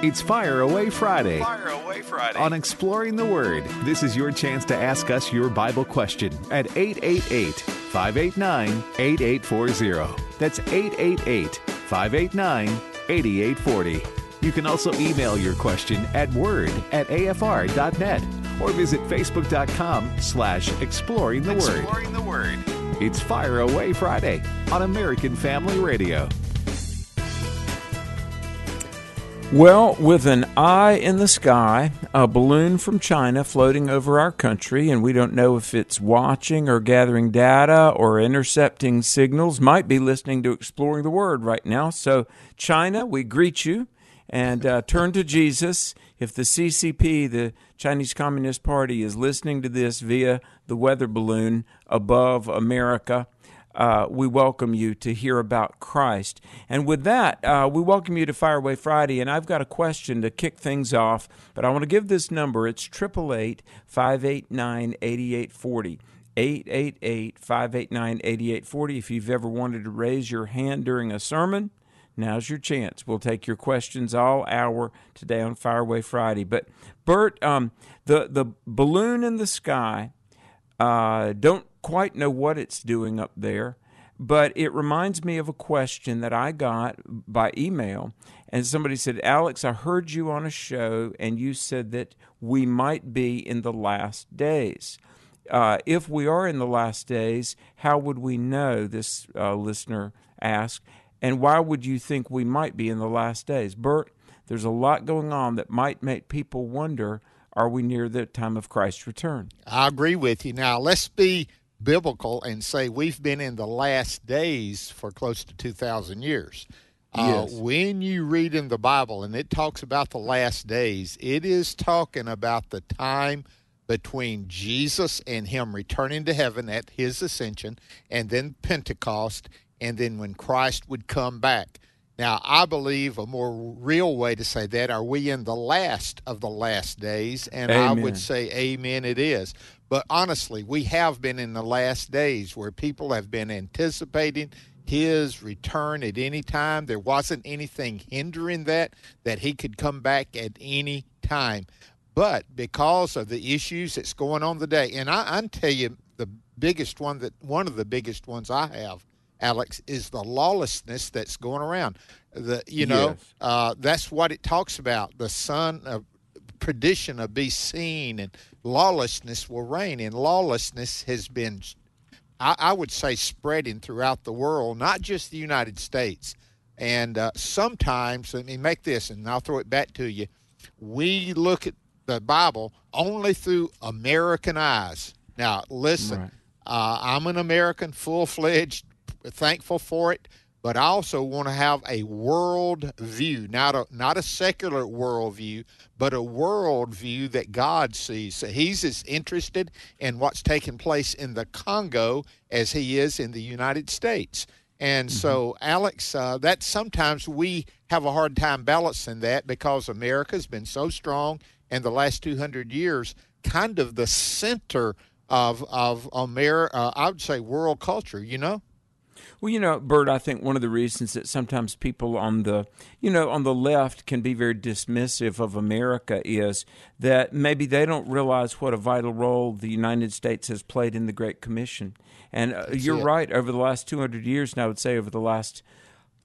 It's Fire Away Friday. Fire Away Friday. On Exploring the Word, this is your chance to ask us your Bible question at 888 589 8840. That's 888 589 8840. You can also email your question at word at afr.net or visit facebook.com slash exploring the word. Exploring the Word. It's Fire Away Friday on American Family Radio. Well, with an eye in the sky, a balloon from China floating over our country, and we don't know if it's watching or gathering data or intercepting signals, might be listening to Exploring the Word right now. So, China, we greet you and uh, turn to Jesus. If the CCP, the Chinese Communist Party, is listening to this via the weather balloon above America, uh, we welcome you to hear about Christ. And with that, uh, we welcome you to Fire Away Friday. And I've got a question to kick things off, but I want to give this number. It's 888 589 8840. 888 589 8840. If you've ever wanted to raise your hand during a sermon, now's your chance. We'll take your questions all hour today on Fire Away Friday. But, Bert, um, the, the balloon in the sky, uh, don't quite know what it's doing up there, but it reminds me of a question that I got by email. And somebody said, Alex, I heard you on a show, and you said that we might be in the last days. Uh, if we are in the last days, how would we know? This uh, listener asked. And why would you think we might be in the last days? Bert, there's a lot going on that might make people wonder are we near the time of Christ's return? I agree with you. Now, let's be biblical and say we've been in the last days for close to 2,000 years. Uh, Yes. when you read in the Bible and it talks about the last days, it is talking about the time between Jesus and him returning to heaven at his ascension and then Pentecost and then when Christ would come back. Now, I believe a more real way to say that are we in the last of the last days? And I would say, Amen, it is. But honestly, we have been in the last days where people have been anticipating his return at any time. There wasn't anything hindering that, that he could come back at any time. But because of the issues that's going on today, and I, I tell you, the biggest one that one of the biggest ones I have, Alex, is the lawlessness that's going around. The you know Yes. uh, that's what it talks about. The son of perdition will be seen, and lawlessness will reign. And lawlessness has been, I, I would say, spreading throughout the world, not just the United States. And uh, sometimes, let me make this, and I'll throw it back to you. We look at the Bible only through American eyes. Now, listen, Right. uh, I'm an American, full fledged, thankful for it, but I also want to have a world view, not a not a secular world view, but a world view that God sees. So He's as interested in what's taking place in the Congo as He is in the United States. And so, Alex, uh, that sometimes we have a hard time balancing that because America's been so strong in the last 200 years, kind of the center of of America. Uh, I would say world culture. You know. Well, you know, Bert, I think one of the reasons that sometimes people on the, you know, on the left can be very dismissive of America is that maybe they don't realize what a vital role the United States has played in the Great Commission. And uh, you're it. right, over the last 200 years, and I would say over the last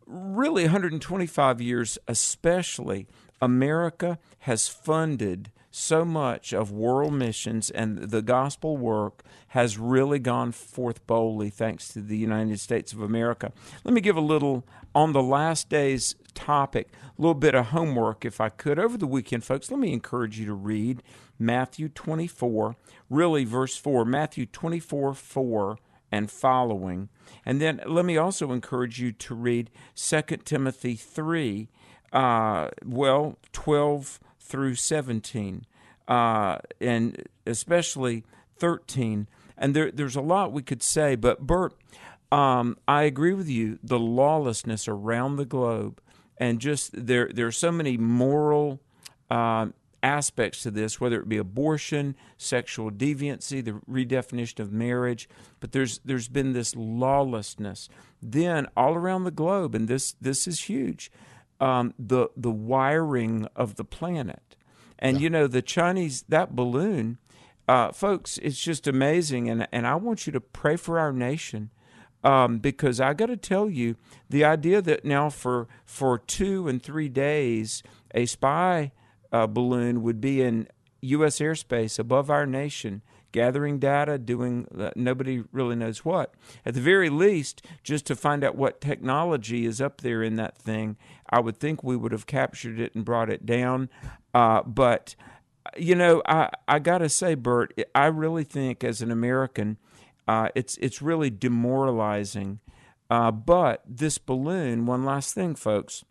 really 125 years especially, America has funded so much of world missions and the gospel work has really gone forth boldly thanks to the United States of America. Let me give a little on the last day's topic, a little bit of homework if I could. Over the weekend, folks, let me encourage you to read Matthew 24, really verse 4, Matthew 24, 4 and following. And then let me also encourage you to read 2 Timothy 3, uh, well, 12 through 17, uh, and especially 13. And there, there's a lot we could say, but Bert, um, I agree with you. The lawlessness around the globe, and just there, there are so many moral uh, aspects to this, whether it be abortion, sexual deviancy, the redefinition of marriage. But there's there's been this lawlessness. Then all around the globe, and this this is huge. Um, the the wiring of the planet. And you know, the Chinese that balloon, uh, folks, it's just amazing. And and I want you to pray for our nation. Um, because I got to tell you, the idea that now for for two and three days a spy uh, balloon would be in U.S. airspace above our nation, gathering data, doing uh, nobody really knows what. At the very least, just to find out what technology is up there in that thing, I would think we would have captured it and brought it down. Uh, but you know, I I gotta say, Bert, I really think as an American, uh, it's it's really demoralizing. Uh, but this balloon, one last thing, folks,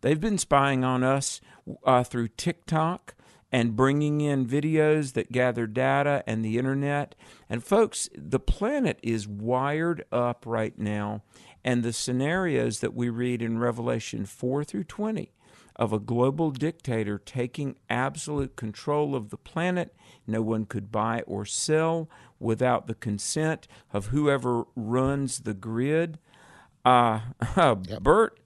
they've been spying on us uh, through TikTok and bringing in videos that gather data and the internet. And folks, the planet is wired up right now, and the scenarios that we read in Revelation 4 through 20 of a global dictator taking absolute control of the planet. No one could buy or sell without the consent of whoever runs the grid. Uh, yep. Bert,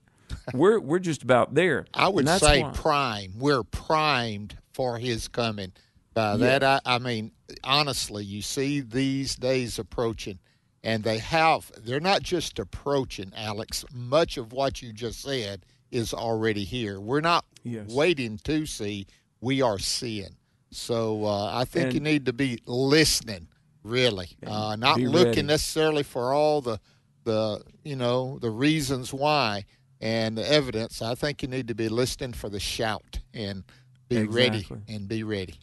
we're we're just about there. I would say why. prime. We're primed for his coming. By that, I, I mean honestly, you see these days approaching, and they have. They're not just approaching, Alex. Much of what you just said is already here. We're not yes. waiting to see, we are seeing. So uh, I think and, you need to be listening, really, uh, not looking ready. necessarily for all the the you know the reasons why and the evidence. I think you need to be listening for the shout and be exactly. ready and be ready.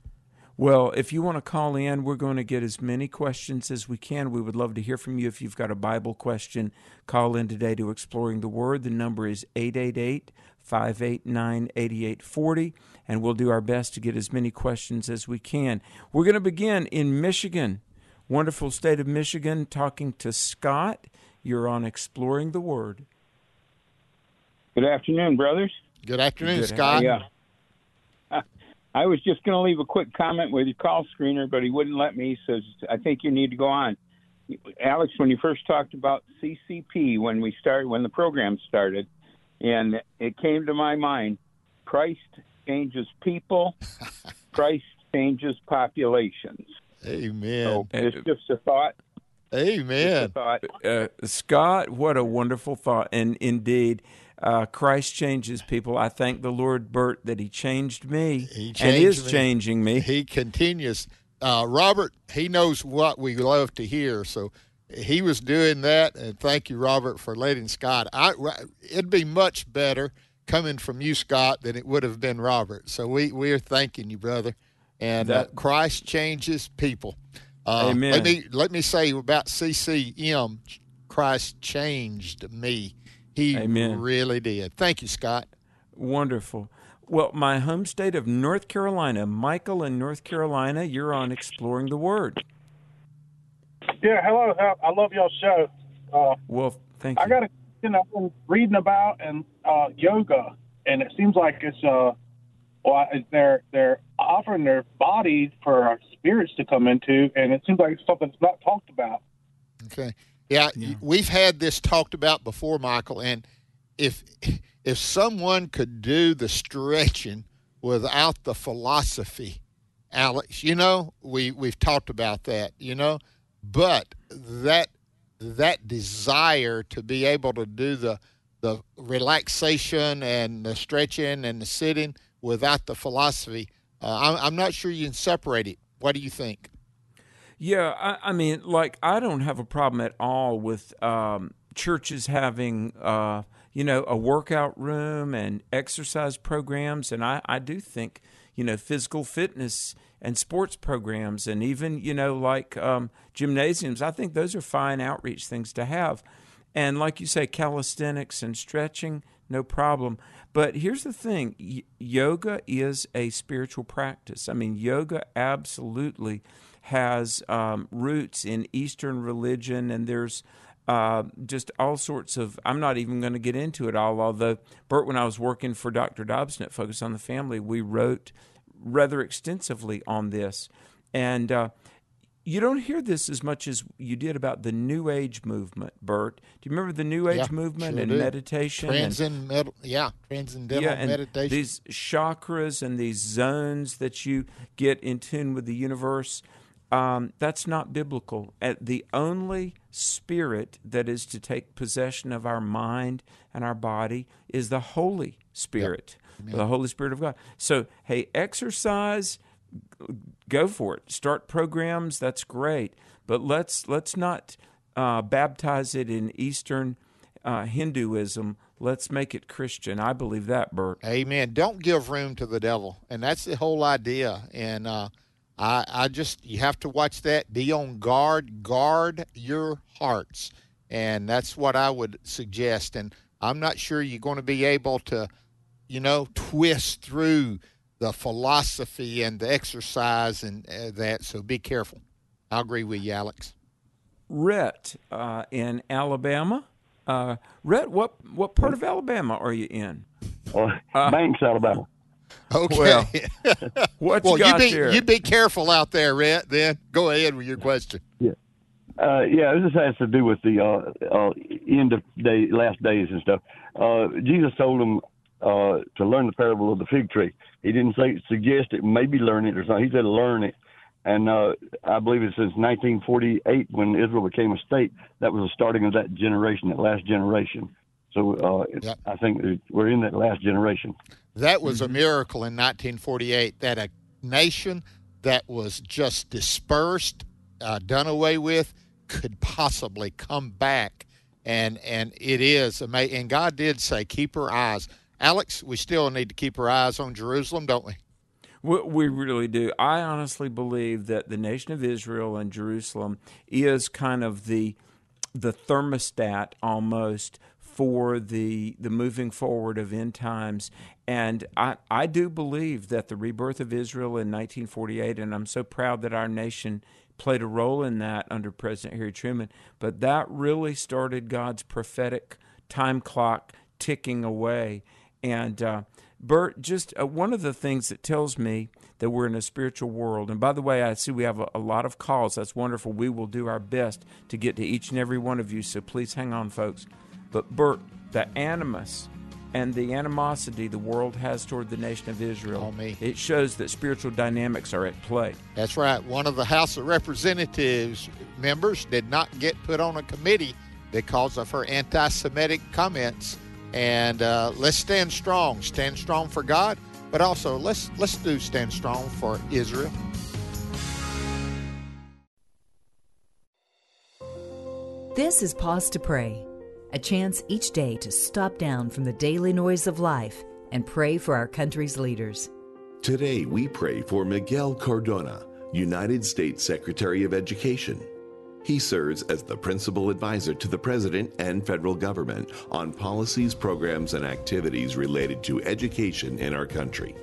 Well, if you want to call in, we're going to get as many questions as we can. We would love to hear from you. If you've got a Bible question, call in today to Exploring the Word. The number is 888 589 8840, and we'll do our best to get as many questions as we can. We're going to begin in Michigan, wonderful state of Michigan, talking to Scott. You're on Exploring the Word. Good afternoon, brothers. Good afternoon, Good Scott. Yeah. I was just going to leave a quick comment with your call screener, but he wouldn't let me. So I think you need to go on. Alex, when you first talked about CCP when we started, when the program started, and it came to my mind, Christ changes people, Christ changes populations. Amen. So it's just a thought. Amen. A thought. Uh, Scott, what a wonderful thought, and indeed uh, Christ changes people. I thank the Lord, Bert, that He changed me he changed and is me. changing me. He continues. Uh, Robert, he knows what we love to hear, so he was doing that. And thank you, Robert, for letting Scott. I, it'd be much better coming from you, Scott, than it would have been Robert. So we we are thanking you, brother. And uh, that, uh, Christ changes people. Uh, amen. Let me let me say about CCM. Christ changed me he Amen. really did. Thank you, Scott. Wonderful. Well, my home state of North Carolina, Michael in North Carolina, you're on Exploring the Word. Yeah, hello. I love y'all's show. Uh, well, thank you. I got a, you know, I'm reading about and uh, yoga, and it seems like it's uh, well, they're they're offering their bodies for our spirits to come into, and it seems like it's something that's not talked about. Okay. Yeah, yeah, we've had this talked about before, Michael. And if if someone could do the stretching without the philosophy, Alex, you know, we we've talked about that, you know, but that that desire to be able to do the the relaxation and the stretching and the sitting without the philosophy, uh, I'm, I'm not sure you can separate it. What do you think? Yeah, I, I, mean, like I don't have a problem at all with um, churches having, uh, you know, a workout room and exercise programs, and I, I do think, you know, physical fitness and sports programs, and even you know, like um, gymnasiums. I think those are fine outreach things to have, and like you say, calisthenics and stretching, no problem. But here's the thing: y- yoga is a spiritual practice. I mean, yoga absolutely has um, roots in Eastern religion, and there's uh, just all sorts of. I'm not even going to get into it all. Although, Bert, when I was working for Dr. Dobson at Focus on the Family, we wrote rather extensively on this, and uh, you don't hear this as much as you did about the New Age movement, Bert. Do you remember the New Age Yeah, movement sure and do. meditation? and- Transcendental, yeah, transcendental yeah, and meditation. these chakras and these zones that you get in tune with the universe. Um, that's not biblical. The only spirit that is to take possession of our mind and our body is the Holy Spirit, the Holy Spirit of God. So, hey, exercise, go for it. Start programs. That's great, but let's let's not uh, baptize it in Eastern uh, Hinduism. Let's make it Christian. I believe that, Bert. Amen. Don't give room to the devil, and that's the whole idea. And uh, I, I just you have to watch that. Be on guard. Guard your hearts, and that's what I would suggest. And I'm not sure you're going to be able to, you know, twist through the philosophy and the exercise and uh, that. So be careful. I agree with you, Alex. Rhett uh, in Alabama. Uh, Rhett, what what part of Alabama are you in? Uh, Banks, Alabama. Okay. Well, What well, you you be there? you be careful out there, Rhett. Then go ahead with your question. Uh, yeah, this has to do with the uh, uh, end of day, last days and stuff. Uh, Jesus told them uh, to learn the parable of the fig tree. He didn't say suggest it, maybe learn it or something. He said learn it. And uh, I believe it's since 1948 when Israel became a state. That was the starting of that generation, that last generation. So uh, Yep. I think we're in that last generation. That was Mm-hmm. a miracle in 1948 that a nation that was just dispersed, uh, done away with, could possibly come back. And and it is amazing. And God did say, keep our eyes. Alex, we still need to keep our eyes on Jerusalem, don't we? We, we really do. I honestly believe that the nation of Israel and Jerusalem is kind of the the thermostat almost for the the moving forward of end times. And I, I do believe that the rebirth of Israel in 1948, and I'm so proud that our nation played a role in that under President Harry Truman. But that really started God's prophetic time clock ticking away. And uh, Bert, just uh, one of the things that tells me that we're in a spiritual world. And by the way, I see we have a, a lot of calls. That's wonderful. We will do our best to get to each and every one of you. So please hang on, folks. But Bert, the animus and the animosity the world has toward the nation of Israel, me. it shows that spiritual dynamics are at play. That's right. One of the House of Representatives members did not get put on a committee because of her anti Semitic comments. And uh, let's stand strong. Stand strong for God, but also let's let's do stand strong for Israel. This is Pause to Pray, a chance each day to stop down from the daily noise of life and pray for our country's leaders. Today, we pray for Miguel Cardona, United States Secretary of Education. He serves as the principal advisor to the President and federal government on policies, programs, and activities related to education in our country.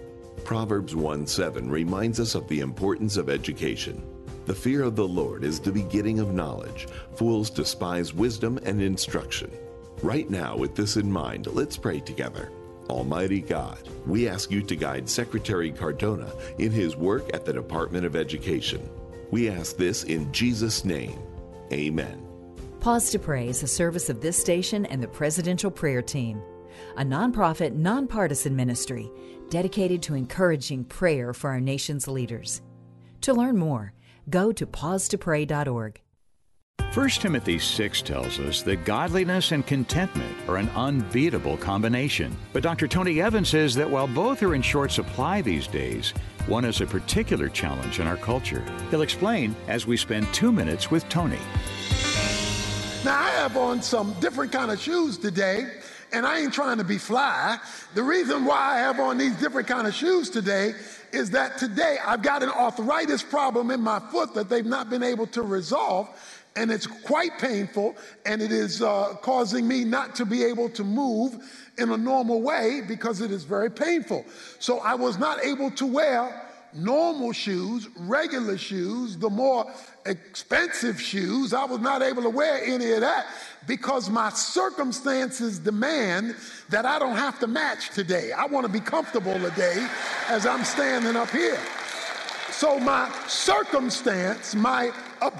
Proverbs 1 7 reminds us of the importance of education. The fear of the Lord is the beginning of knowledge. Fools despise wisdom and instruction. Right now, with this in mind, let's pray together. Almighty God, we ask you to guide Secretary Cardona in his work at the Department of Education. We ask this in Jesus' name. Amen. Pause to Pray is a service of this station and the Presidential Prayer Team, a nonprofit, nonpartisan ministry dedicated to encouraging prayer for our nation's leaders. To learn more, go to pausetopray.org. 1 Timothy 6 tells us that godliness and contentment are an unbeatable combination. But Dr. Tony Evans says that while both are in short supply these days, one is a particular challenge in our culture. He'll explain as we spend two minutes with Tony. Now I have on some different kind of shoes today, and I ain't trying to be fly. The reason why I have on these different kind of shoes today is that today I've got an arthritis problem in my foot that they've not been able to resolve, and it's quite painful, and it is uh, causing me not to be able to move in a normal way because it is very painful. So I was not able to wear normal shoes, regular shoes, the more expensive shoes. I was not able to wear any of that because my circumstances demand that I don't have to match today. I want to be comfortable today as I'm standing up here. So my circumstance, my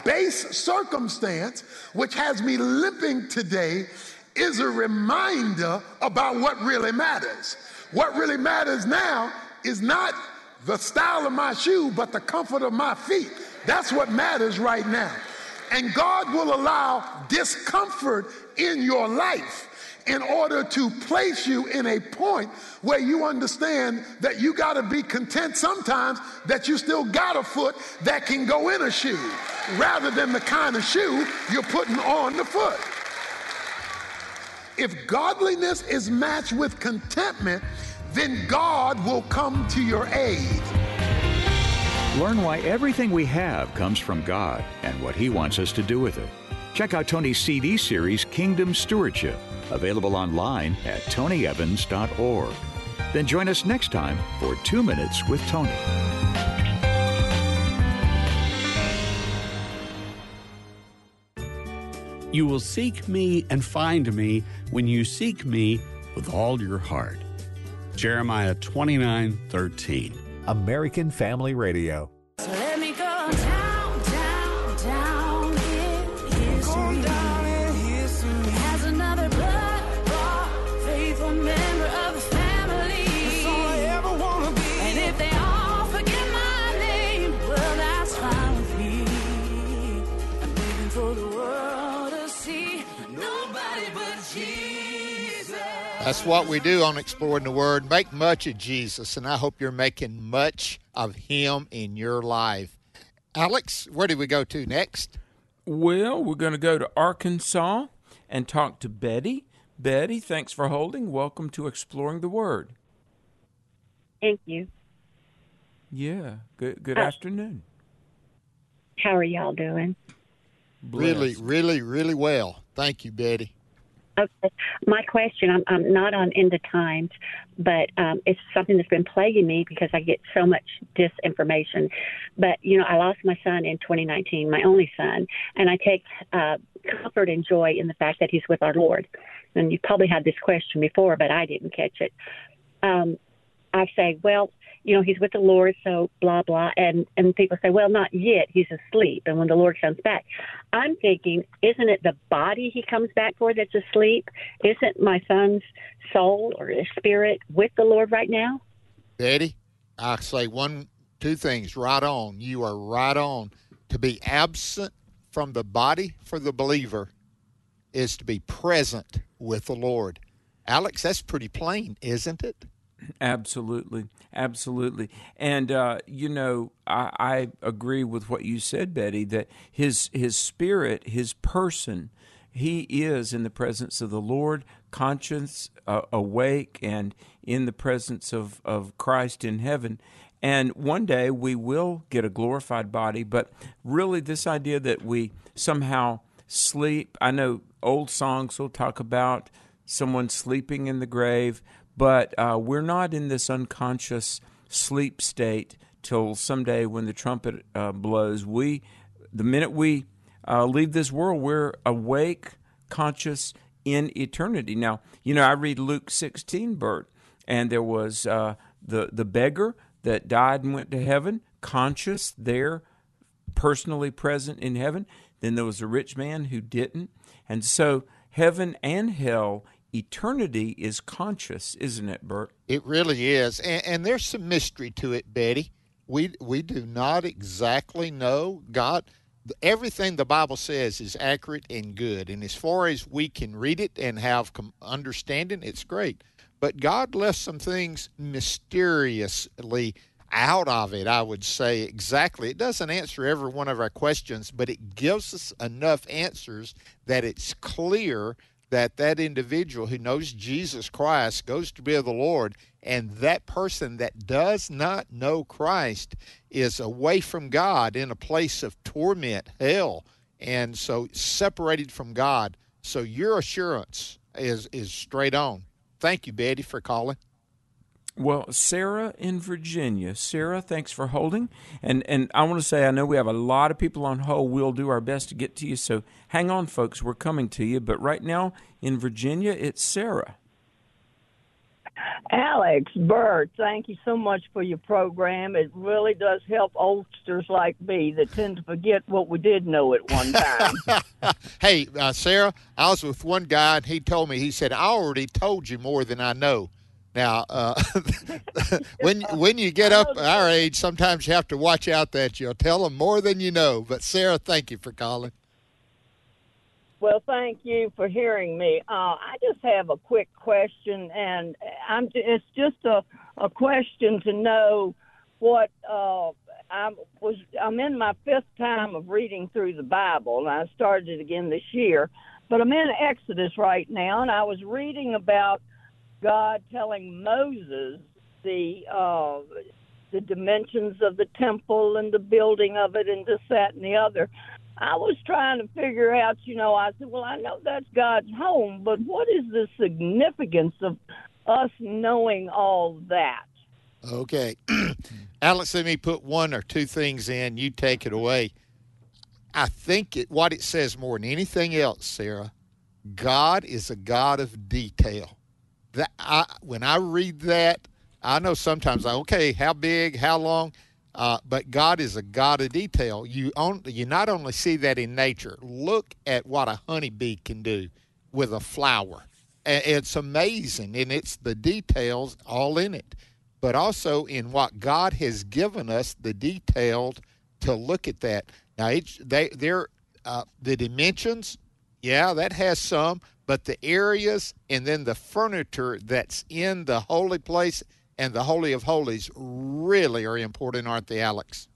base circumstance, which has me limping today, is a reminder about what really matters. What really matters now is not the style of my shoe, but the comfort of my feet. That's what matters right now. And God will allow discomfort in your life in order to place you in a point where you understand that you got to be content sometimes that you still got a foot that can go in a shoe rather than the kind of shoe you're putting on the foot. If godliness is matched with contentment, then God will come to your aid. Learn why everything we have comes from God and what He wants us to do with it. Check out Tony's CD series, Kingdom Stewardship, available online at tonyevans.org. Then join us next time for Two Minutes with Tony. You will seek me and find me when you seek me with all your heart. Jeremiah 29 13. American Family Radio. That's what we do on Exploring the Word. Make much of Jesus, and I hope you're making much of Him in your life. Alex, where do we go to next? Well, we're going to go to Arkansas and talk to Betty. Betty, thanks for holding. Welcome to Exploring the Word. Thank you. Yeah, good good Uh, afternoon. How are y'all doing? Really, really, really well. Thank you, Betty. Okay. My question, I'm, I'm not on End of Times, but um, it's something that's been plaguing me because I get so much disinformation. But, you know, I lost my son in 2019, my only son, and I take uh, comfort and joy in the fact that he's with our Lord. And you've probably had this question before, but I didn't catch it. Um, I say, well, you know, he's with the Lord, so blah blah, and and people say, well, not yet, he's asleep, and when the Lord comes back, I'm thinking, isn't it the body he comes back for that's asleep? Isn't my son's soul or his spirit with the Lord right now? Betty, I say one, two things right on. You are right on. To be absent from the body for the believer is to be present with the Lord. Alex, that's pretty plain, isn't it? Absolutely, absolutely, and uh, you know I, I agree with what you said, Betty. That his his spirit, his person, he is in the presence of the Lord, conscience uh, awake, and in the presence of of Christ in heaven. And one day we will get a glorified body, but really, this idea that we somehow sleep. I know old songs will talk about someone sleeping in the grave but uh, we're not in this unconscious sleep state till someday when the trumpet uh, blows. We, the minute we uh, leave this world, we're awake, conscious in eternity. Now, you know, I read Luke 16, Bert, and there was uh, the the beggar that died and went to heaven, conscious there, personally present in heaven. Then there was a rich man who didn't, and so heaven and hell eternity is conscious, isn't it, Bert? It really is, and, and, there's some mystery to it, Betty. We we do not exactly know God. Everything the Bible says is accurate and good, and as far as we can read it and have understanding, it's great. But God left some things mysteriously out of it, I would say exactly. It doesn't answer every one of our questions, but it gives us enough answers that it's clear that that individual who knows Jesus Christ goes to be of the Lord, and that person that does not know Christ is away from God in a place of torment, hell, and so separated from God. So your assurance is is straight on. Thank you, Betty, for calling. Well, Sarah in Virginia. Sarah, thanks for holding. And and I want to say I know we have a lot of people on hold. We'll do our best to get to you. So hang on, folks. We're coming to you. But right now in Virginia, it's Sarah. Alex, Bert, thank you so much for your program. It really does help oldsters like me that tend to forget what we did know at one time. hey, uh, Sarah, I was with one guy and he told me, he said, I already told you more than I know. Now, uh, when when you get up our age, sometimes you have to watch out that you'll tell them more than you know. But Sarah, thank you for calling. Well, thank you for hearing me. Uh, I just have a quick question, and I'm it's just a, a question to know what uh, I was. I'm in my fifth time of reading through the Bible, and I started it again this year. But I'm in Exodus right now, and I was reading about God telling Moses the uh, the dimensions of the temple and the building of it, and this, that, and the other. I was trying to figure out, you know, I said, well, I know that's God's home, but what is the significance of us knowing all that? Okay. Alex, let me put one or two things in. You take it away. I think it, what it says more than anything else, Sarah, God is a God of detail. That I, when I read that, I know sometimes, okay, how big, how long? Uh, but God is a God of detail. You only you not only see that in nature. Look at what a honeybee can do with a flower. It's amazing, and it's the details all in it. But also in what God has given us, the detailed to look at that. Now, it's, they they're uh, the dimensions. Yeah, that has some, but the areas and then the furniture that's in the holy place and the Holy of Holies really are important, aren't they, Alex?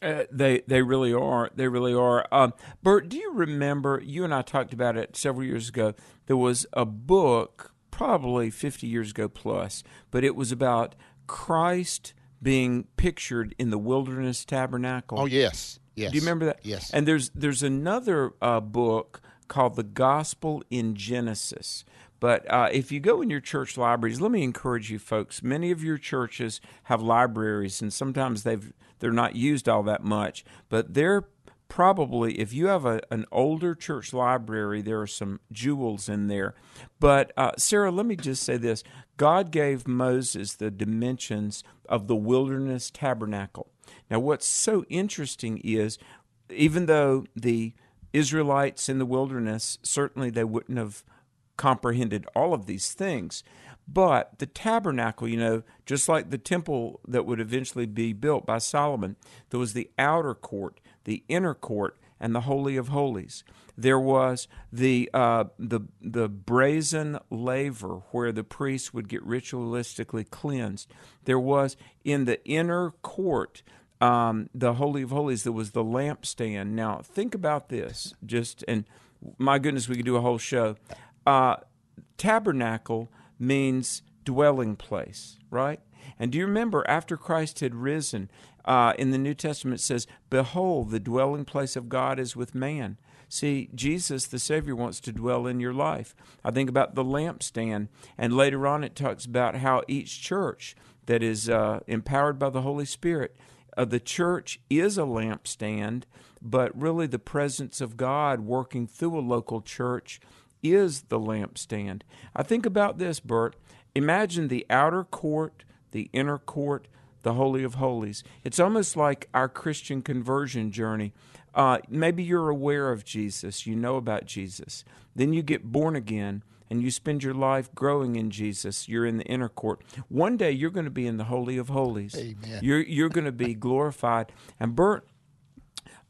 Uh, they they really are. They really are. Um, Bert, do you remember? You and I talked about it several years ago. There was a book, probably fifty years ago plus, but it was about Christ being pictured in the wilderness tabernacle. Oh yes, yes. Do you remember that? Yes. And there's there's another uh, book called the Gospel in Genesis, but uh, if you go in your church libraries, let me encourage you folks. Many of your churches have libraries, and sometimes they've they're not used all that much. But they're probably, if you have a, an older church library, there are some jewels in there. But uh, Sarah, let me just say this: God gave Moses the dimensions of the wilderness tabernacle. Now, what's so interesting is, even though the Israelites in the wilderness certainly they wouldn't have comprehended all of these things. But the tabernacle, you know, just like the temple that would eventually be built by Solomon, there was the outer court, the inner court, and the holy of holies. There was the uh, the the brazen laver where the priests would get ritualistically cleansed. There was in the inner court um, the holy of holies. There was the lampstand. Now think about this. Just and my goodness, we could do a whole show. Uh, tabernacle means dwelling place, right? And do you remember after Christ had risen, uh, in the New Testament it says, Behold, the dwelling place of God is with man. See, Jesus, the Savior, wants to dwell in your life. I think about the lampstand, and later on it talks about how each church that is uh, empowered by the Holy Spirit, uh, the church is a lampstand, but really the presence of God working through a local church is the lampstand. I think about this, Bert. Imagine the outer court, the inner court, the Holy of Holies. It's almost like our Christian conversion journey. Uh, maybe you're aware of Jesus, you know about Jesus. Then you get born again and you spend your life growing in Jesus. You're in the inner court. One day you're going to be in the Holy of Holies. Amen. You're, you're going to be glorified. And Bert,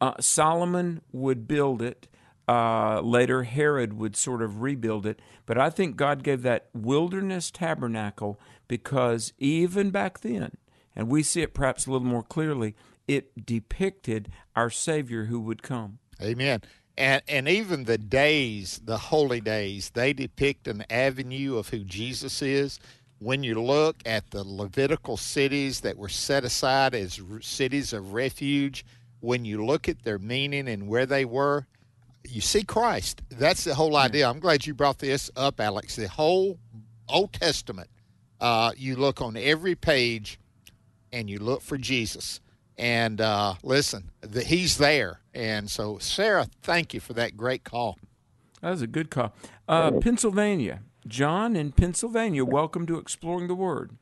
uh, Solomon would build it uh, later, Herod would sort of rebuild it. But I think God gave that wilderness tabernacle because even back then, and we see it perhaps a little more clearly, it depicted our Savior who would come. Amen. And, and even the days, the holy days, they depict an avenue of who Jesus is. When you look at the Levitical cities that were set aside as cities of refuge, when you look at their meaning and where they were, you see Christ. That's the whole idea. I'm glad you brought this up, Alex. The whole Old Testament, uh, you look on every page and you look for Jesus. And uh, listen, the, he's there. And so, Sarah, thank you for that great call. That was a good call. Uh, Pennsylvania, John in Pennsylvania, welcome to Exploring the Word.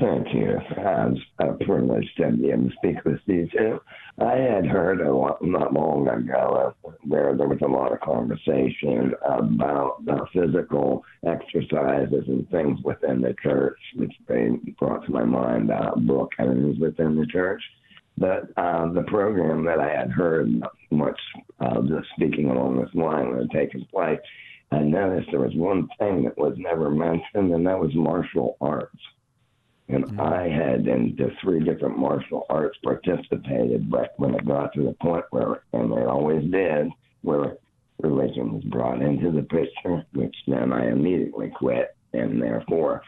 Thank you. It's a privilege to be able to speak with you too. I had heard a lot, not long ago uh, where there was a lot of conversation about uh, physical exercises and things within the church, which they brought to my mind uh, book and within the church. But uh, the program that I had heard much uh, just speaking along this line had taken place, I noticed there was one thing that was never mentioned, and that was martial arts. And mm-hmm. I had in the three different martial arts participated, but when it got to the point where, and it always did, where religion was brought into the picture, which then I immediately quit, and therefore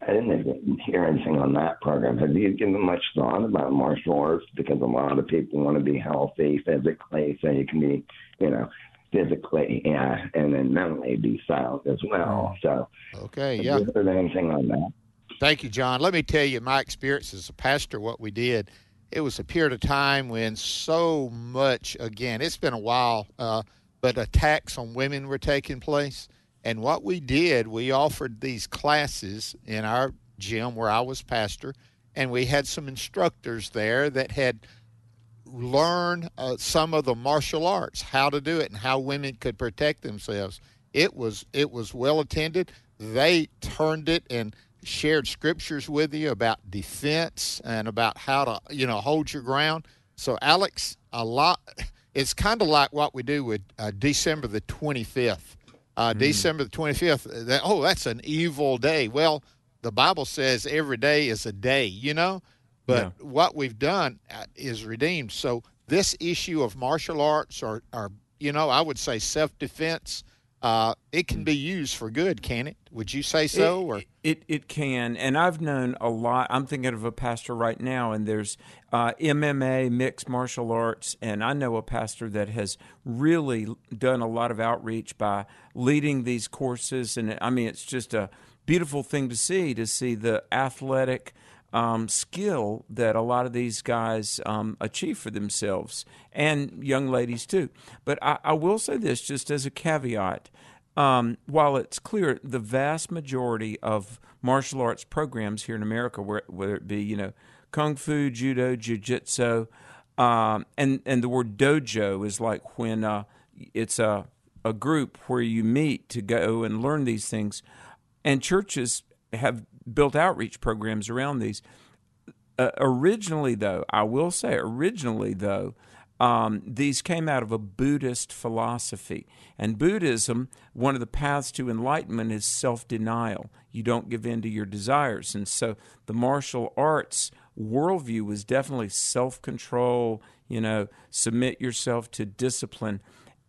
I didn't hear anything on that program. Have you given much thought about martial arts? Because a lot of people want to be healthy physically, so you can be, you know, physically, yeah, and then mentally be sound as well. So, okay, yeah. Have you heard anything on that? Thank you, John. Let me tell you my experience as a pastor, what we did. It was a period of time when so much, again, it's been a while, uh, but attacks on women were taking place. And what we did, we offered these classes in our gym where I was pastor, and we had some instructors there that had learned uh, some of the martial arts, how to do it, and how women could protect themselves. It was it was well attended. They turned it and shared scriptures with you about defense and about how to you know hold your ground. So Alex, a lot. It's kind of like what we do with uh, December the twenty fifth. Uh, mm. December the twenty fifth. That, oh, that's an evil day. Well, the Bible says every day is a day. You know, but yeah. what we've done uh, is redeemed. So this issue of martial arts or, or you know, I would say self defense uh, it can be used for good, can it? Would you say so? It, or it it can, and I've known a lot. I'm thinking of a pastor right now, and there's uh, MMA, mixed martial arts, and I know a pastor that has really done a lot of outreach by leading these courses, and I mean, it's just a beautiful thing to see to see the athletic um, skill that a lot of these guys um, achieve for themselves and young ladies too. But I, I will say this just as a caveat. Um, while it's clear the vast majority of martial arts programs here in America, whether it be you know kung fu, judo, jiu-jitsu, um, and and the word dojo is like when uh, it's a a group where you meet to go and learn these things, and churches have built outreach programs around these. Uh, originally, though, I will say, originally, though, um, these came out of a Buddhist philosophy. And Buddhism, one of the paths to enlightenment is self denial. You don't give in to your desires. And so the martial arts worldview was definitely self control, you know, submit yourself to discipline.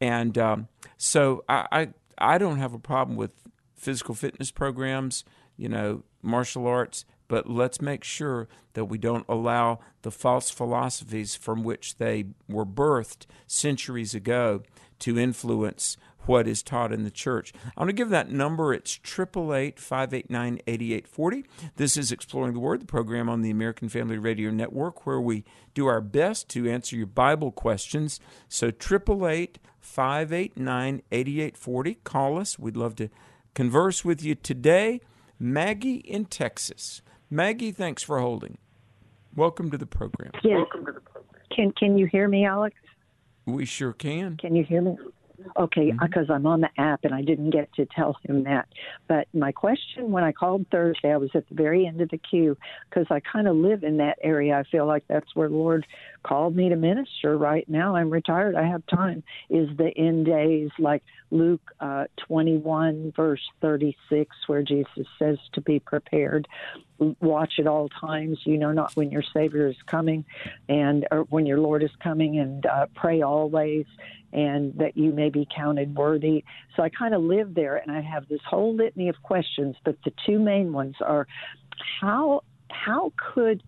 And um, so I, I, I don't have a problem with physical fitness programs you know, martial arts, but let's make sure that we don't allow the false philosophies from which they were birthed centuries ago to influence what is taught in the church. I want to give that number. It's 888 589 8840. This is Exploring the Word, the program on the American Family Radio Network, where we do our best to answer your Bible questions. So 888 589 8840. Call us. We'd love to converse with you today. Maggie in Texas. Maggie, thanks for holding. Welcome to the program. Yes. Welcome to the program. Can Can you hear me, Alex? We sure can. Can you hear me? Okay, because mm-hmm. I'm on the app and I didn't get to tell him that. But my question when I called Thursday, I was at the very end of the queue because I kind of live in that area. I feel like that's where Lord called me to minister right now. I'm retired. I have time. Is the end days like Luke uh, 21, verse 36, where Jesus says to be prepared? Watch at all times. You know not when your Savior is coming and or when your Lord is coming, and uh, pray always and that you may be counted worthy. So I kind of live there and I have this whole litany of questions, but the two main ones are how how could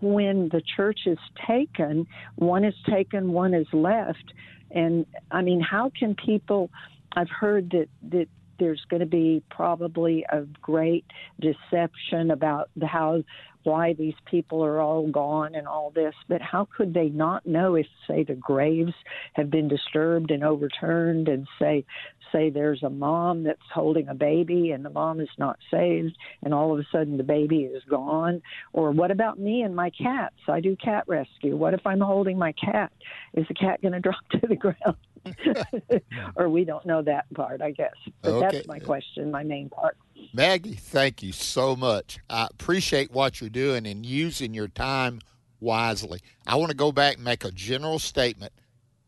when the church is taken, one is taken, one is left, and I mean, how can people? I've heard that that there's going to be probably a great deception about the, how why these people are all gone and all this, but how could they not know if, say, the graves have been disturbed and overturned, and say, say there's a mom that's holding a baby and the mom is not saved, and all of a sudden the baby is gone? Or what about me and my cats? I do cat rescue. What if I'm holding my cat? Is the cat going to drop to the ground? or we don't know that part, I guess. But Okay. that's my question, my main part. Maggie, thank you so much. I appreciate what you're doing and using your time wisely. I want to go back and make a general statement.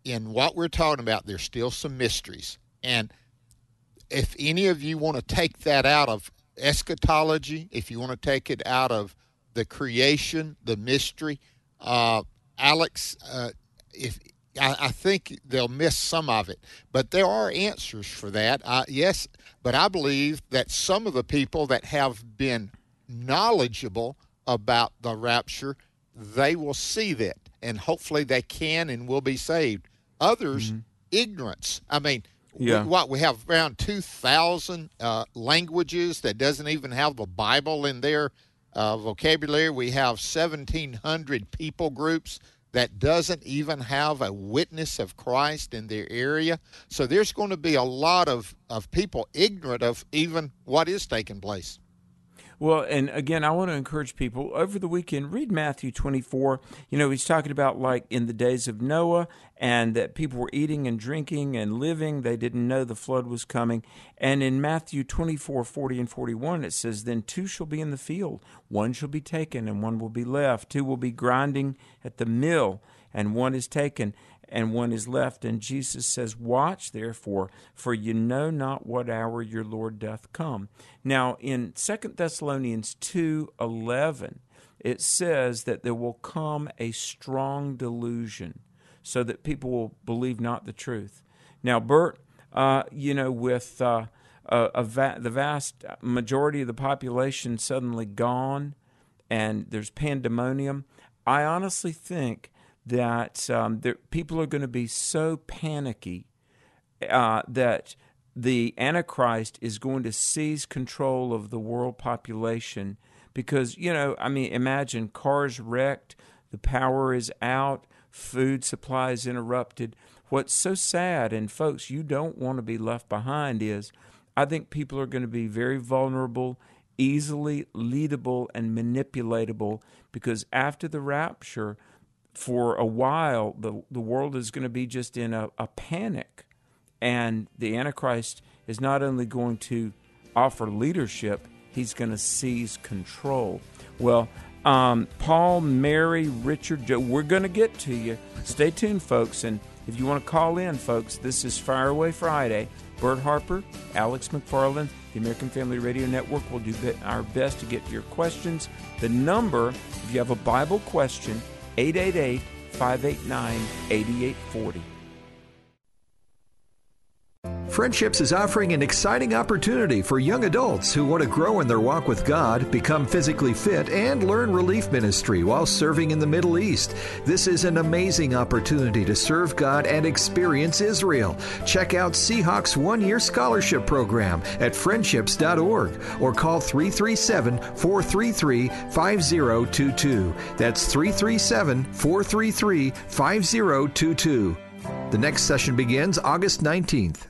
In what we're talking about, there's still some mysteries. And if any of you want to take that out of eschatology, if you want to take it out of the creation, the mystery, uh, Alex, uh, if I, I think they'll miss some of it, but there are answers for that. Uh, yes, but I believe that some of the people that have been knowledgeable about the rapture, they will see that, and hopefully they can and will be saved. Others, ignorance. I mean, Yeah. we, what we have around two thousand uh, languages that doesn't even have the Bible in their uh, vocabulary. We have seventeen hundred people groups that doesn't even have a witness of Christ in their area. So there's going to be a lot of, of people ignorant of even what is taking place. Well, and again, I want to encourage people over the weekend read Matthew 24. You know, he's talking about like in the days of Noah and that people were eating and drinking and living. They didn't know the flood was coming. And in Matthew 24, 40 and 41, it says, Then two shall be in the field, one shall be taken and one will be left. Two will be grinding at the mill, and one is taken and one is left. And Jesus says, Watch therefore, for you know not what hour your Lord doth come. Now in Second Thessalonians two eleven, it says that there will come a strong delusion, so that people will believe not the truth. Now, Bert, uh, you know, with uh, a, a va- the vast majority of the population suddenly gone, and there's pandemonium, I honestly think that um, there, people are going to be so panicky uh, that the Antichrist is going to seize control of the world population because, you know, I mean, imagine cars wrecked, the power is out, food supply is interrupted. What's so sad, and folks, you don't want to be left behind, is I think people are going to be very vulnerable, easily leadable, and manipulatable because after the rapture, for a while, the, the world is going to be just in a, a panic. And the Antichrist is not only going to offer leadership, he's going to seize control. Well, um, Paul, Mary, Richard, Joe, we're going to get to you. Stay tuned, folks. And if you want to call in, folks, this is Fire Away Friday. Bert Harper, Alex McFarland, the American Family Radio Network will do our best to get to your questions. The number, if you have a Bible question, 888 589 8840. Friendships is offering an exciting opportunity for young adults who want to grow in their walk with God, become physically fit, and learn relief ministry while serving in the Middle East. This is an amazing opportunity to serve God and experience Israel. Check out Seahawks one year scholarship program at friendships.org or call 337 433 5022. That's 337 433 5022. The next session begins August 19th.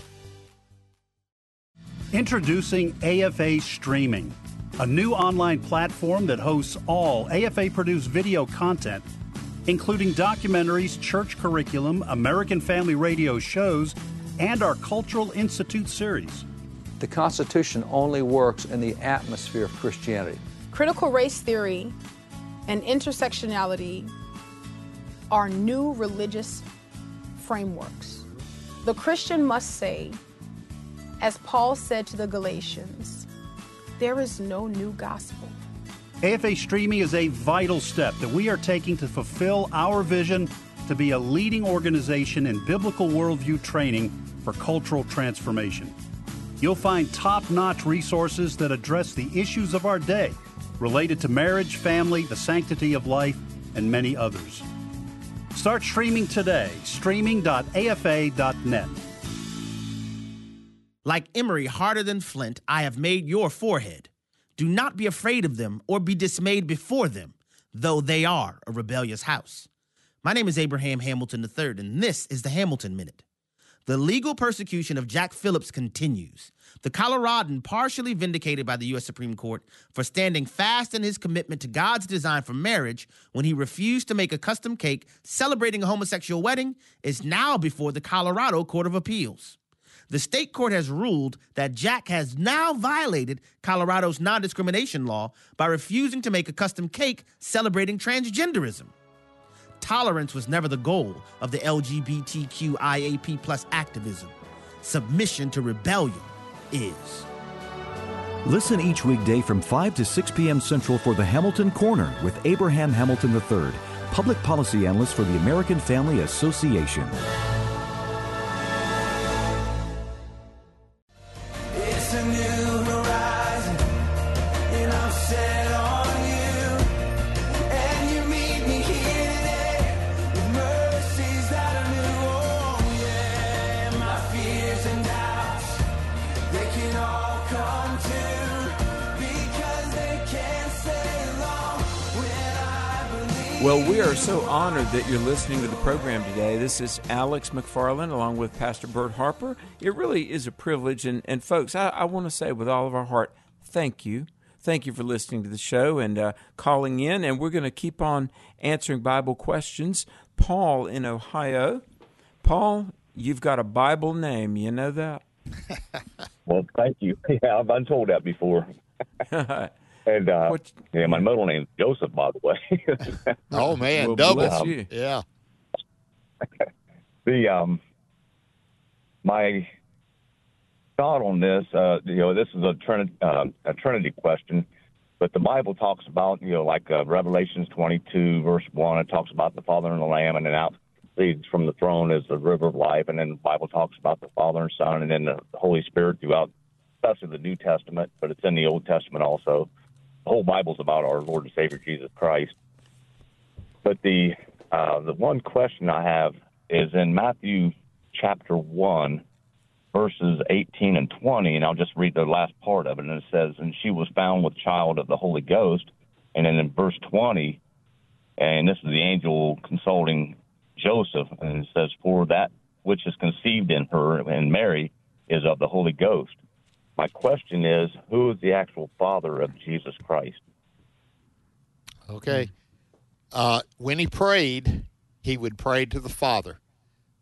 Introducing AFA Streaming, a new online platform that hosts all AFA produced video content, including documentaries, church curriculum, American Family Radio shows, and our Cultural Institute series. The Constitution only works in the atmosphere of Christianity. Critical race theory and intersectionality are new religious frameworks. The Christian must say, as Paul said to the Galatians, there is no new gospel. AFA streaming is a vital step that we are taking to fulfill our vision to be a leading organization in biblical worldview training for cultural transformation. You'll find top notch resources that address the issues of our day related to marriage, family, the sanctity of life, and many others. Start streaming today, streaming.afa.net. Like Emery harder than flint, I have made your forehead. Do not be afraid of them or be dismayed before them, though they are a rebellious house. My name is Abraham Hamilton III, and this is the Hamilton Minute. The legal persecution of Jack Phillips continues. The Coloradan partially vindicated by the U.S. Supreme Court for standing fast in his commitment to God's design for marriage when he refused to make a custom cake celebrating a homosexual wedding is now before the Colorado Court of Appeals. The state court has ruled that Jack has now violated Colorado's non discrimination law by refusing to make a custom cake celebrating transgenderism tolerance was never the goal of the LGBTQIAP plus activism. Submission to rebellion is. Listen each weekday from 5 to 6 p.m. Central for the Hamilton Corner with Abraham Hamilton III, public policy analyst for the American Family Association. Well, we are so honored that you're listening to the program today. This is Alex McFarland along with Pastor Bert Harper. It really is a privilege. And, and folks, I, I want to say with all of our heart, thank you. Thank you for listening to the show and uh, calling in. And we're going to keep on answering Bible questions. Paul in Ohio. Paul, you've got a Bible name. You know that? Well, thank you. Yeah, I've been told that before. and uh, yeah, my middle name's Joseph, by the way. Oh man, Well, double. bless you. Yeah. the um, my thought on this, uh, you know, this is a Trinity uh, a Trinity question, but the Bible talks about, you know, like uh, Revelations 22 verse one, it talks about the Father and the Lamb, and then out leads from the throne is the river of life, and then the Bible talks about the Father and Son, and then the Holy Spirit throughout, especially the New Testament, but it's in the Old Testament also. The whole Bible's about our Lord and Savior Jesus Christ. But the uh, the one question I have is in Matthew chapter one, verses eighteen and twenty, and I'll just read the last part of it. And it says, "And she was found with child of the Holy Ghost." And then in verse twenty, and this is the angel consulting Joseph, and it says, "For that which is conceived in her and Mary is of the Holy Ghost." My question is, who is the actual father of Jesus Christ? Okay. Uh, when he prayed, he would pray to the Father.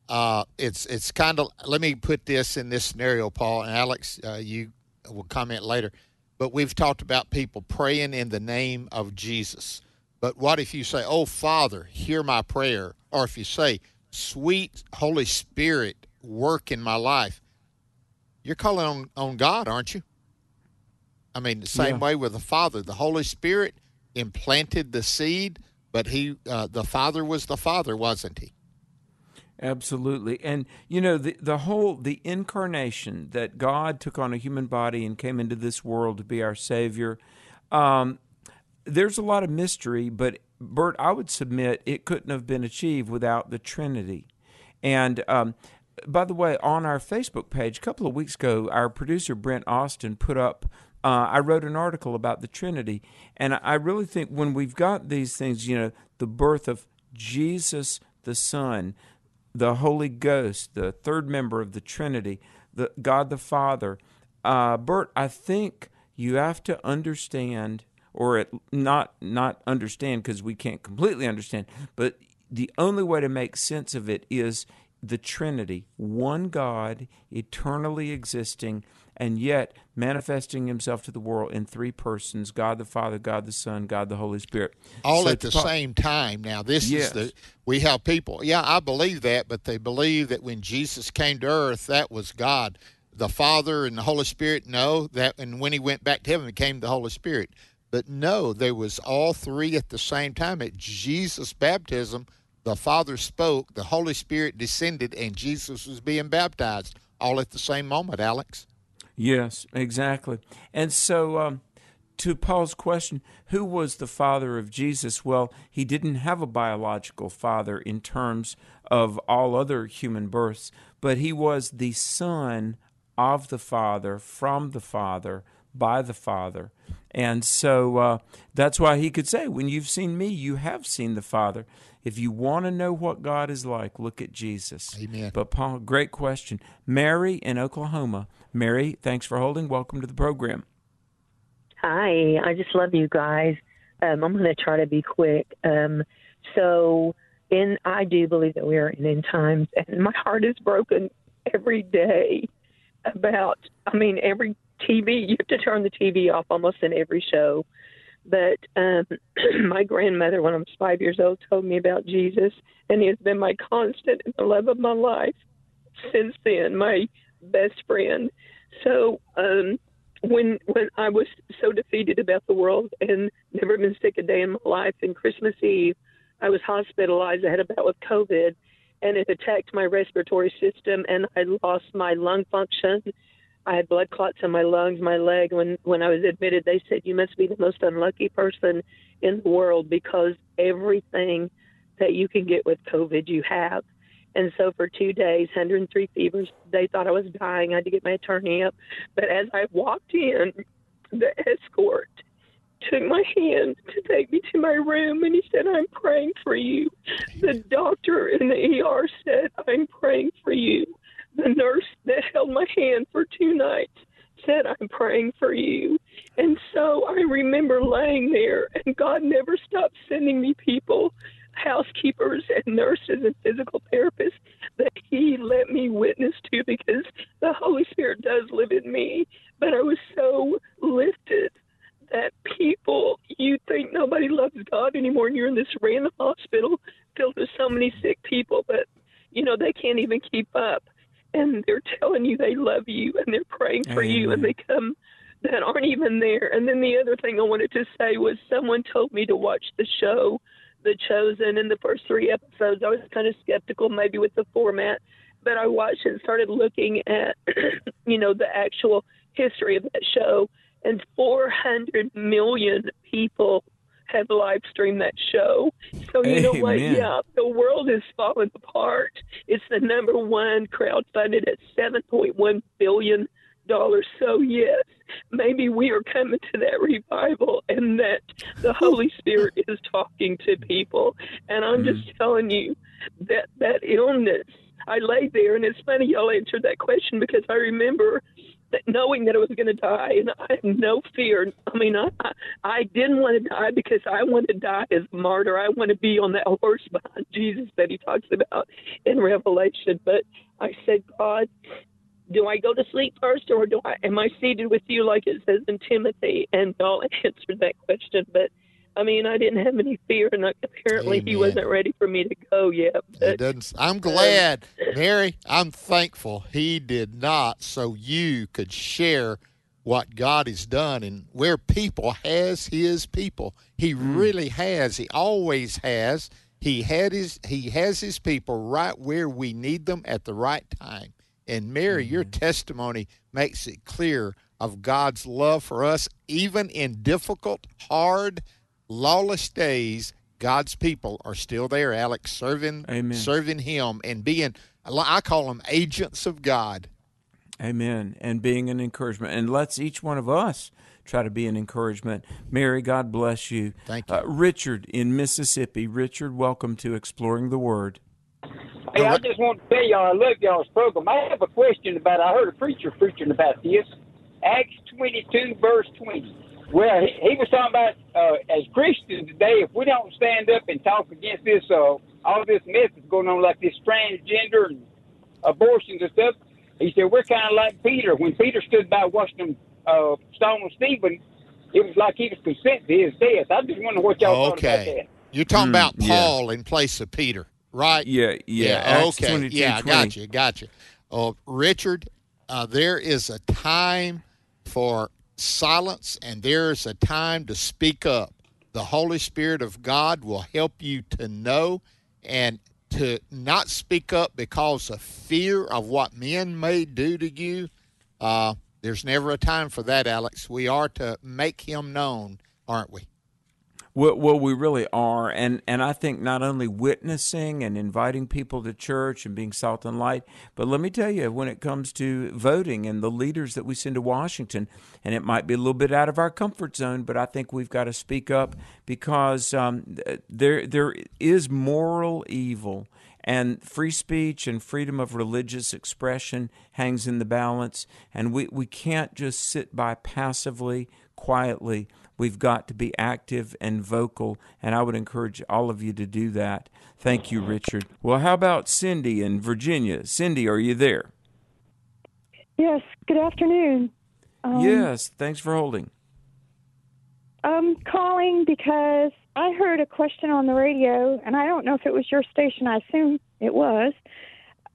Uh, it's it's kind of. Let me put this in this scenario, Paul and Alex. Uh, you will comment later, but we've talked about people praying in the name of Jesus. But what if you say, "Oh Father, hear my prayer," or if you say, "Sweet Holy Spirit, work in my life"? You're calling on on God, aren't you? I mean, the same Yeah. way with the Father, the Holy Spirit implanted the seed, but he, uh, the Father, was the Father, wasn't he? Absolutely. And you know, the the whole the incarnation that God took on a human body and came into this world to be our savior. Um, there's a lot of mystery, but Bert, I would submit it couldn't have been achieved without the Trinity. And um, by the way, on our Facebook page a couple of weeks ago, our producer Brent Austin put up. Uh, I wrote an article about the Trinity, and I really think when we've got these things, you know, the birth of Jesus the Son, the Holy Ghost, the third member of the Trinity, the God the Father. Uh, Bert, I think you have to understand, or not not understand because we can't completely understand, but the only way to make sense of it is the Trinity, one God, eternally existing, and yet manifesting Himself to the world in three persons: God the Father, God the Son, God the Holy Spirit. All So at the same time. Now, this Yes. is the we have people. Yeah, I believe that, but they believe that when Jesus came to earth, that was God. the Father and the Holy Spirit? No, that and when he went back to heaven, became the Holy Spirit. But no, there was all three at the same time at Jesus' baptism. The Father spoke, the Holy Spirit descended, and Jesus was being baptized all at the same moment. Alex. Yes, exactly. And so, um, to Paul's question, who was the father of Jesus? Well, he didn't have a biological father in terms of all other human births, but he was the son of the Father, from the Father, by the Father. And so uh, that's why he could say, When you've seen me, you have seen the Father. If you want to know what God is like, look at Jesus. Amen. But, Paul, great question. Mary in Oklahoma. Mary, thanks for holding. Welcome to the program. Hi, I just love you guys. Um, I'm going to try to be quick. Um, so, in I do believe that we are in end times, and my heart is broken every day about. I mean, every TV you have to turn the TV off almost in every show. But um, my grandmother, when I was five years old, told me about Jesus, and he has been my constant and the love of my life since then. My best friend. So um, when when I was so defeated about the world and never been sick a day in my life, and Christmas Eve, I was hospitalized. I had a bout with COVID, and it attacked my respiratory system, and I lost my lung function. I had blood clots in my lungs, my leg. When when I was admitted, they said you must be the most unlucky person in the world because everything that you can get with COVID, you have. And so for two days, 103 fevers, they thought I was dying. I had to get my attorney up. But as I walked in, the escort took my hand to take me to my room and he said, I'm praying for you. The doctor in the ER said, I'm praying for you. The nurse that held my hand for two nights said, I'm praying for you. And so I remember laying there, and God never stopped sending me people, housekeepers and nurses and physical therapists that He let me witness to because the Holy Spirit does live in me. But I was so lifted that people, you think nobody loves God anymore, and you're in this random hospital filled with so many sick people, but you know, they can't even keep up. And they're telling you they love you and they're praying for you, and they come that aren't even there. And then the other thing I wanted to say was someone told me to watch the show, The Chosen, in the first three episodes. I was kind of skeptical maybe with the format, but I watched and started looking at, you know, the actual history of that show. And 400 million people have live streamed that show. So you know what? Yeah, the world is falling apart. It's the number one crowdfunded at 7.1 billion dollars. So yes, maybe we are coming to that revival, and that the Holy Spirit is talking to people. And I'm just mm-hmm. telling you that that illness. I lay there, and it's funny y'all answered that question because I remember knowing that I was going to die, and I had no fear. I mean, I I didn't want to die because I want to die as a martyr. I want to be on that horse behind Jesus that he talks about in Revelation. But I said, God, do I go to sleep first, or do I am I seated with you like it says in Timothy? And y'all answered that question, but. I mean, I didn't have any fear, and I, apparently he wasn't ready for me to go yet. It doesn't. I'm um, glad, Mary. I'm thankful he did not, so you could share what God has done and where people has His people. He mm. really has. He always has. He had his. He has His people right where we need them at the right time. And Mary, your testimony makes it clear of God's love for us, even in difficult, hard, lawless days. God's people are still there, Alex, serving, Amen. serving Him and being. I call them agents of God. Amen. And being an encouragement. And let's each one of us try to be an encouragement. Mary, God bless you. Thank you. Uh, Richard in Mississippi. Richard, welcome to Exploring the Word. Hey, I just want to tell y'all I love y'all's program. I have a question about. I heard a preacher preaching about this. Acts twenty-two, verse twenty. Well, he, he was talking about uh, as Christians today, if we don't stand up and talk against this, uh, all this mess that's going on, like this transgender and abortions and stuff, he said we're kind of like Peter. When Peter stood by watching them uh, stone Stephen, it was like he was consent to his death. I just wonder what y'all thought about Okay. that. You're talking Mm, about yeah. Paul in place of Peter, right? Yeah, yeah. Acts okay. yeah, I 20. got you. Got you. Uh, Richard, uh, there is a time for silence and there is a time to speak up. The Holy Spirit of God will help you to know and to not speak up because of fear of what men may do to you. Uh, there's never a time for that, Alex. We are to make him known, aren't we? Well, we really are, and and I think not only witnessing and inviting people to church and being salt and light, but let me tell you, when it comes to voting and the leaders that we send to Washington, and it might be a little bit out of our comfort zone, but I think we've got to speak up because um, there there is moral evil and free speech and freedom of religious expression hangs in the balance. And we, we can't just sit by passively quietly We've got to be active and vocal, and I would encourage all of you to do that. Thank you, Richard. Well, how about Cindy in Virginia? Cindy, are you there? Yes, good afternoon. Um, yes, thanks for holding. I'm calling because I heard a question on the radio, and I don't know if it was your station, I assume it was,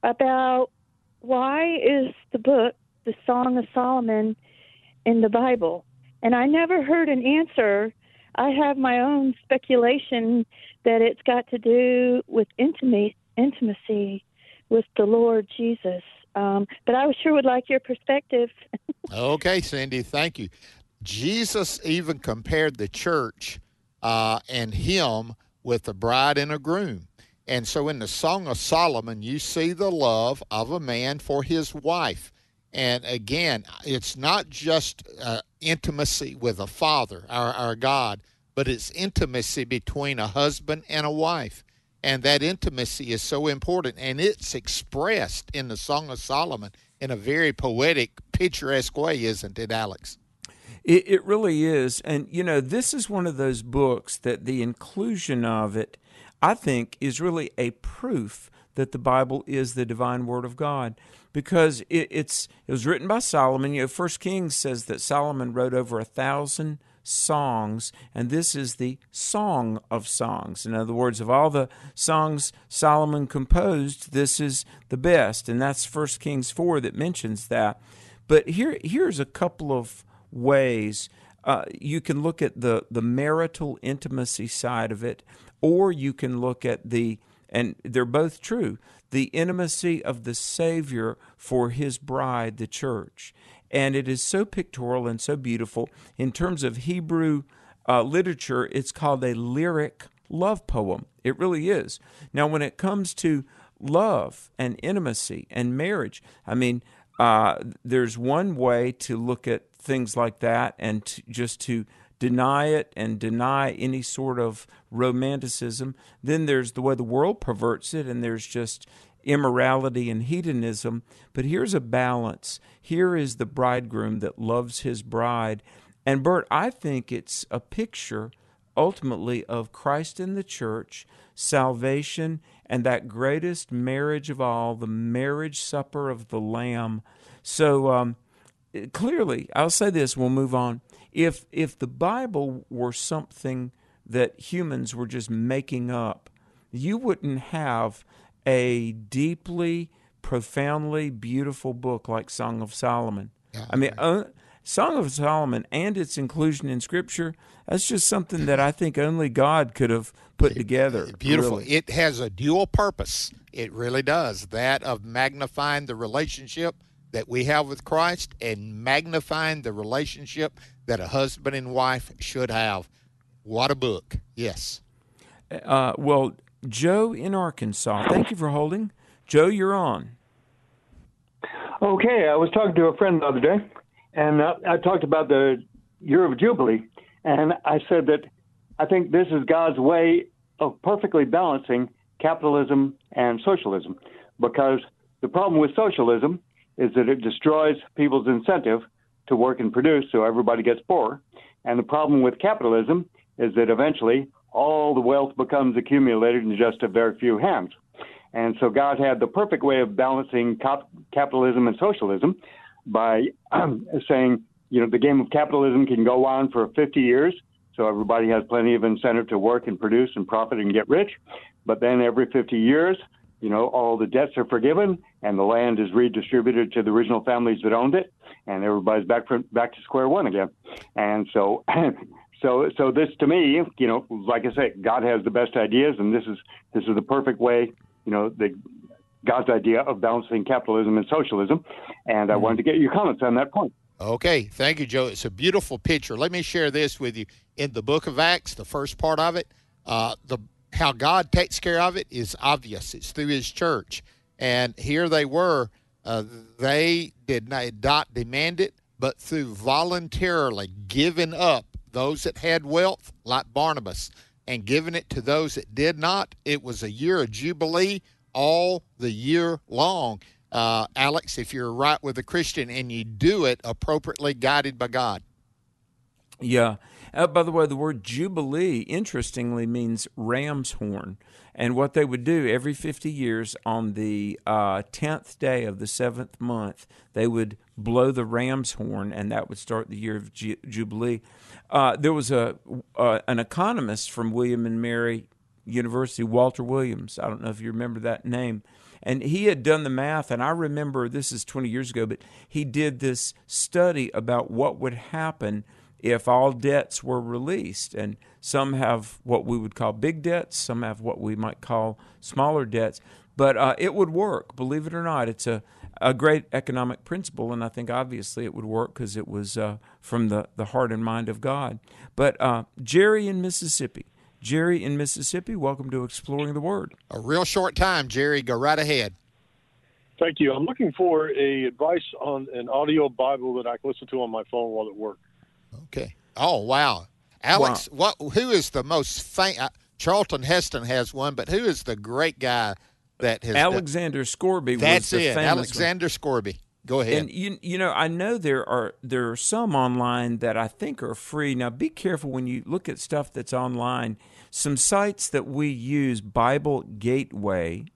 about why is the book, the Song of Solomon, in the Bible? And I never heard an answer. I have my own speculation that it's got to do with intimacy, intimacy with the Lord Jesus. Um, but I sure would like your perspective. okay, Cindy, thank you. Jesus even compared the church uh, and him with a bride and a groom. And so in the Song of Solomon, you see the love of a man for his wife. And again, it's not just uh, intimacy with a father, our, our God, but it's intimacy between a husband and a wife. And that intimacy is so important. And it's expressed in the Song of Solomon in a very poetic, picturesque way, isn't it, Alex? It, it really is. And, you know, this is one of those books that the inclusion of it, I think, is really a proof that the Bible is the divine Word of God because it, it's it was written by Solomon. You know, First Kings says that Solomon wrote over a thousand songs, and this is the Song of Songs. In other words, of all the songs Solomon composed, this is the best, and that's First Kings four that mentions that. But here here's a couple of ways. Uh, you can look at the, the marital intimacy side of it, or you can look at the, and they're both true, the intimacy of the Savior for his bride, the church. And it is so pictorial and so beautiful. In terms of Hebrew uh, literature, it's called a lyric love poem. It really is. Now, when it comes to love and intimacy and marriage, I mean, uh, there's one way to look at things like that and to, just to deny it and deny any sort of romanticism. Then there's the way the world perverts it, and there's just immorality and hedonism. But here's a balance. Here is the bridegroom that loves his bride. And Bert, I think it's a picture ultimately of Christ in the church, salvation, and that greatest marriage of all, the marriage supper of the Lamb. So um, clearly, I'll say this, we'll move on. If if the Bible were something that humans were just making up, you wouldn't have a deeply, profoundly beautiful book like Song of Solomon. Yeah, I mean, uh, Song of Solomon and its inclusion in Scripture, that's just something that I think only God could have put together. Beautiful. Really. It has a dual purpose. It really does. That of magnifying the relationship that we have with Christ and magnifying the relationship that a husband and wife should have. What a book. Yes. Uh, well, Joe in Arkansas. Thank you for holding. Joe, you're on. Okay, I was talking to a friend the other day, and uh, I talked about the year of Jubilee, and I said that I think this is God's way of perfectly balancing capitalism and socialism, because the problem with socialism is that it destroys people's incentive to work and produce, so everybody gets poor, and the problem with capitalism is that eventually all the wealth becomes accumulated in just a very few hands. And so God had the perfect way of balancing cap- capitalism and socialism by saying, you know, the game of capitalism can go on for 50 years, so everybody has plenty of incentive to work and produce and profit and get rich. But then every 50 years, you know, all the debts are forgiven and the land is redistributed to the original families that owned it, and everybody's back from back to square one again. And so, so, so this to me, you know, like I say, God has the best ideas, and this is this is the perfect way, you know, the God's idea of balancing capitalism and socialism. And I wanted to get your comments on that point. Okay, thank you, Joe. It's a beautiful picture. Let me share this with you. In the book of Acts, the first part of it, uh, the how God takes care of it is obvious. It's through His church, and here they were. Uh, they did not demand it, but through voluntarily giving up those that had wealth, like Barnabas, and giving it to those that did not. It was a year of jubilee all the year long. Uh, Alex, if you're right with a Christian and you do it appropriately guided by God. Yeah. Uh, by the way, the word jubilee, interestingly, means ram's horn. And what they would do every 50 years on the uh, 10th day of the seventh month, they would blow the ram's horn, and that would start the year of ju- Jubilee. Uh, there was a uh, an economist from William and Mary University, Walter Williams. I don't know if you remember that name. And he had done the math, and I remember this is 20 years ago, but he did this study about what would happen if all debts were released. And some have what we would call big debts, some have what we might call smaller debts. But uh, it would work, believe it or not. It's a, a great economic principle, and I think obviously it would work because it was uh, from the, the heart and mind of God. But uh, Jerry in Mississippi. Jerry in Mississippi, welcome to Exploring the Word. A real short time, Jerry. Go right ahead. Thank you. I'm looking for a advice on an audio Bible that I can listen to on my phone while at work. Okay. Oh wow, Alex. Wow. What? Who is the most famous? Uh, Charlton Heston has one, but who is the great guy that has? Alexander done? Scourby. That's it. Alexander one. Scourby. Go ahead. And you you know I know there are there are some online that I think are free. Now be careful when you look at stuff that's online. Some sites that we use Bible Gateway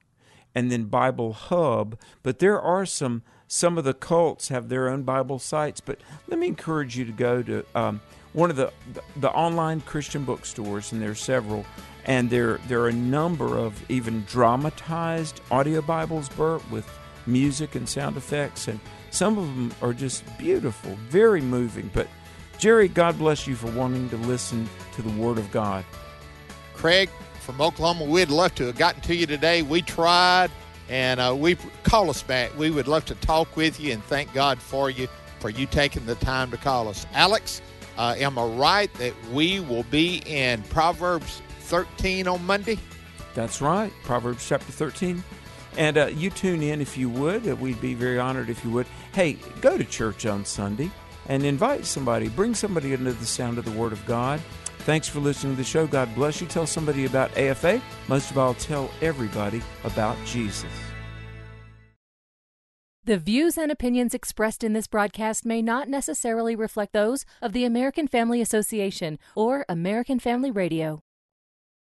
and then Bible Hub, but there are some some of the cults have their own Bible sites, but let me encourage you to go to um, one of the, the, the online Christian bookstores, and there are several, and there there are a number of even dramatized audio Bibles, Bert, with music and sound effects, and some of them are just beautiful, very moving. But Jerry, God bless you for wanting to listen to the Word of God. Craig from Oklahoma, we'd love to have gotten to you today. We tried and uh, we call us back. We would love to talk with you and thank God for you for you taking the time to call us. Alex, uh, am I right that we will be in Proverbs 13 on Monday? That's right, Proverbs chapter 13. And uh, you tune in if you would. Uh, we'd be very honored if you would. Hey, go to church on Sunday and invite somebody. Bring somebody into the sound of the Word of God. Thanks for listening to the show. God bless you. Tell somebody about AFA. Most of all, tell everybody about Jesus. The views and opinions expressed in this broadcast may not necessarily reflect those of the American Family Association or American Family Radio.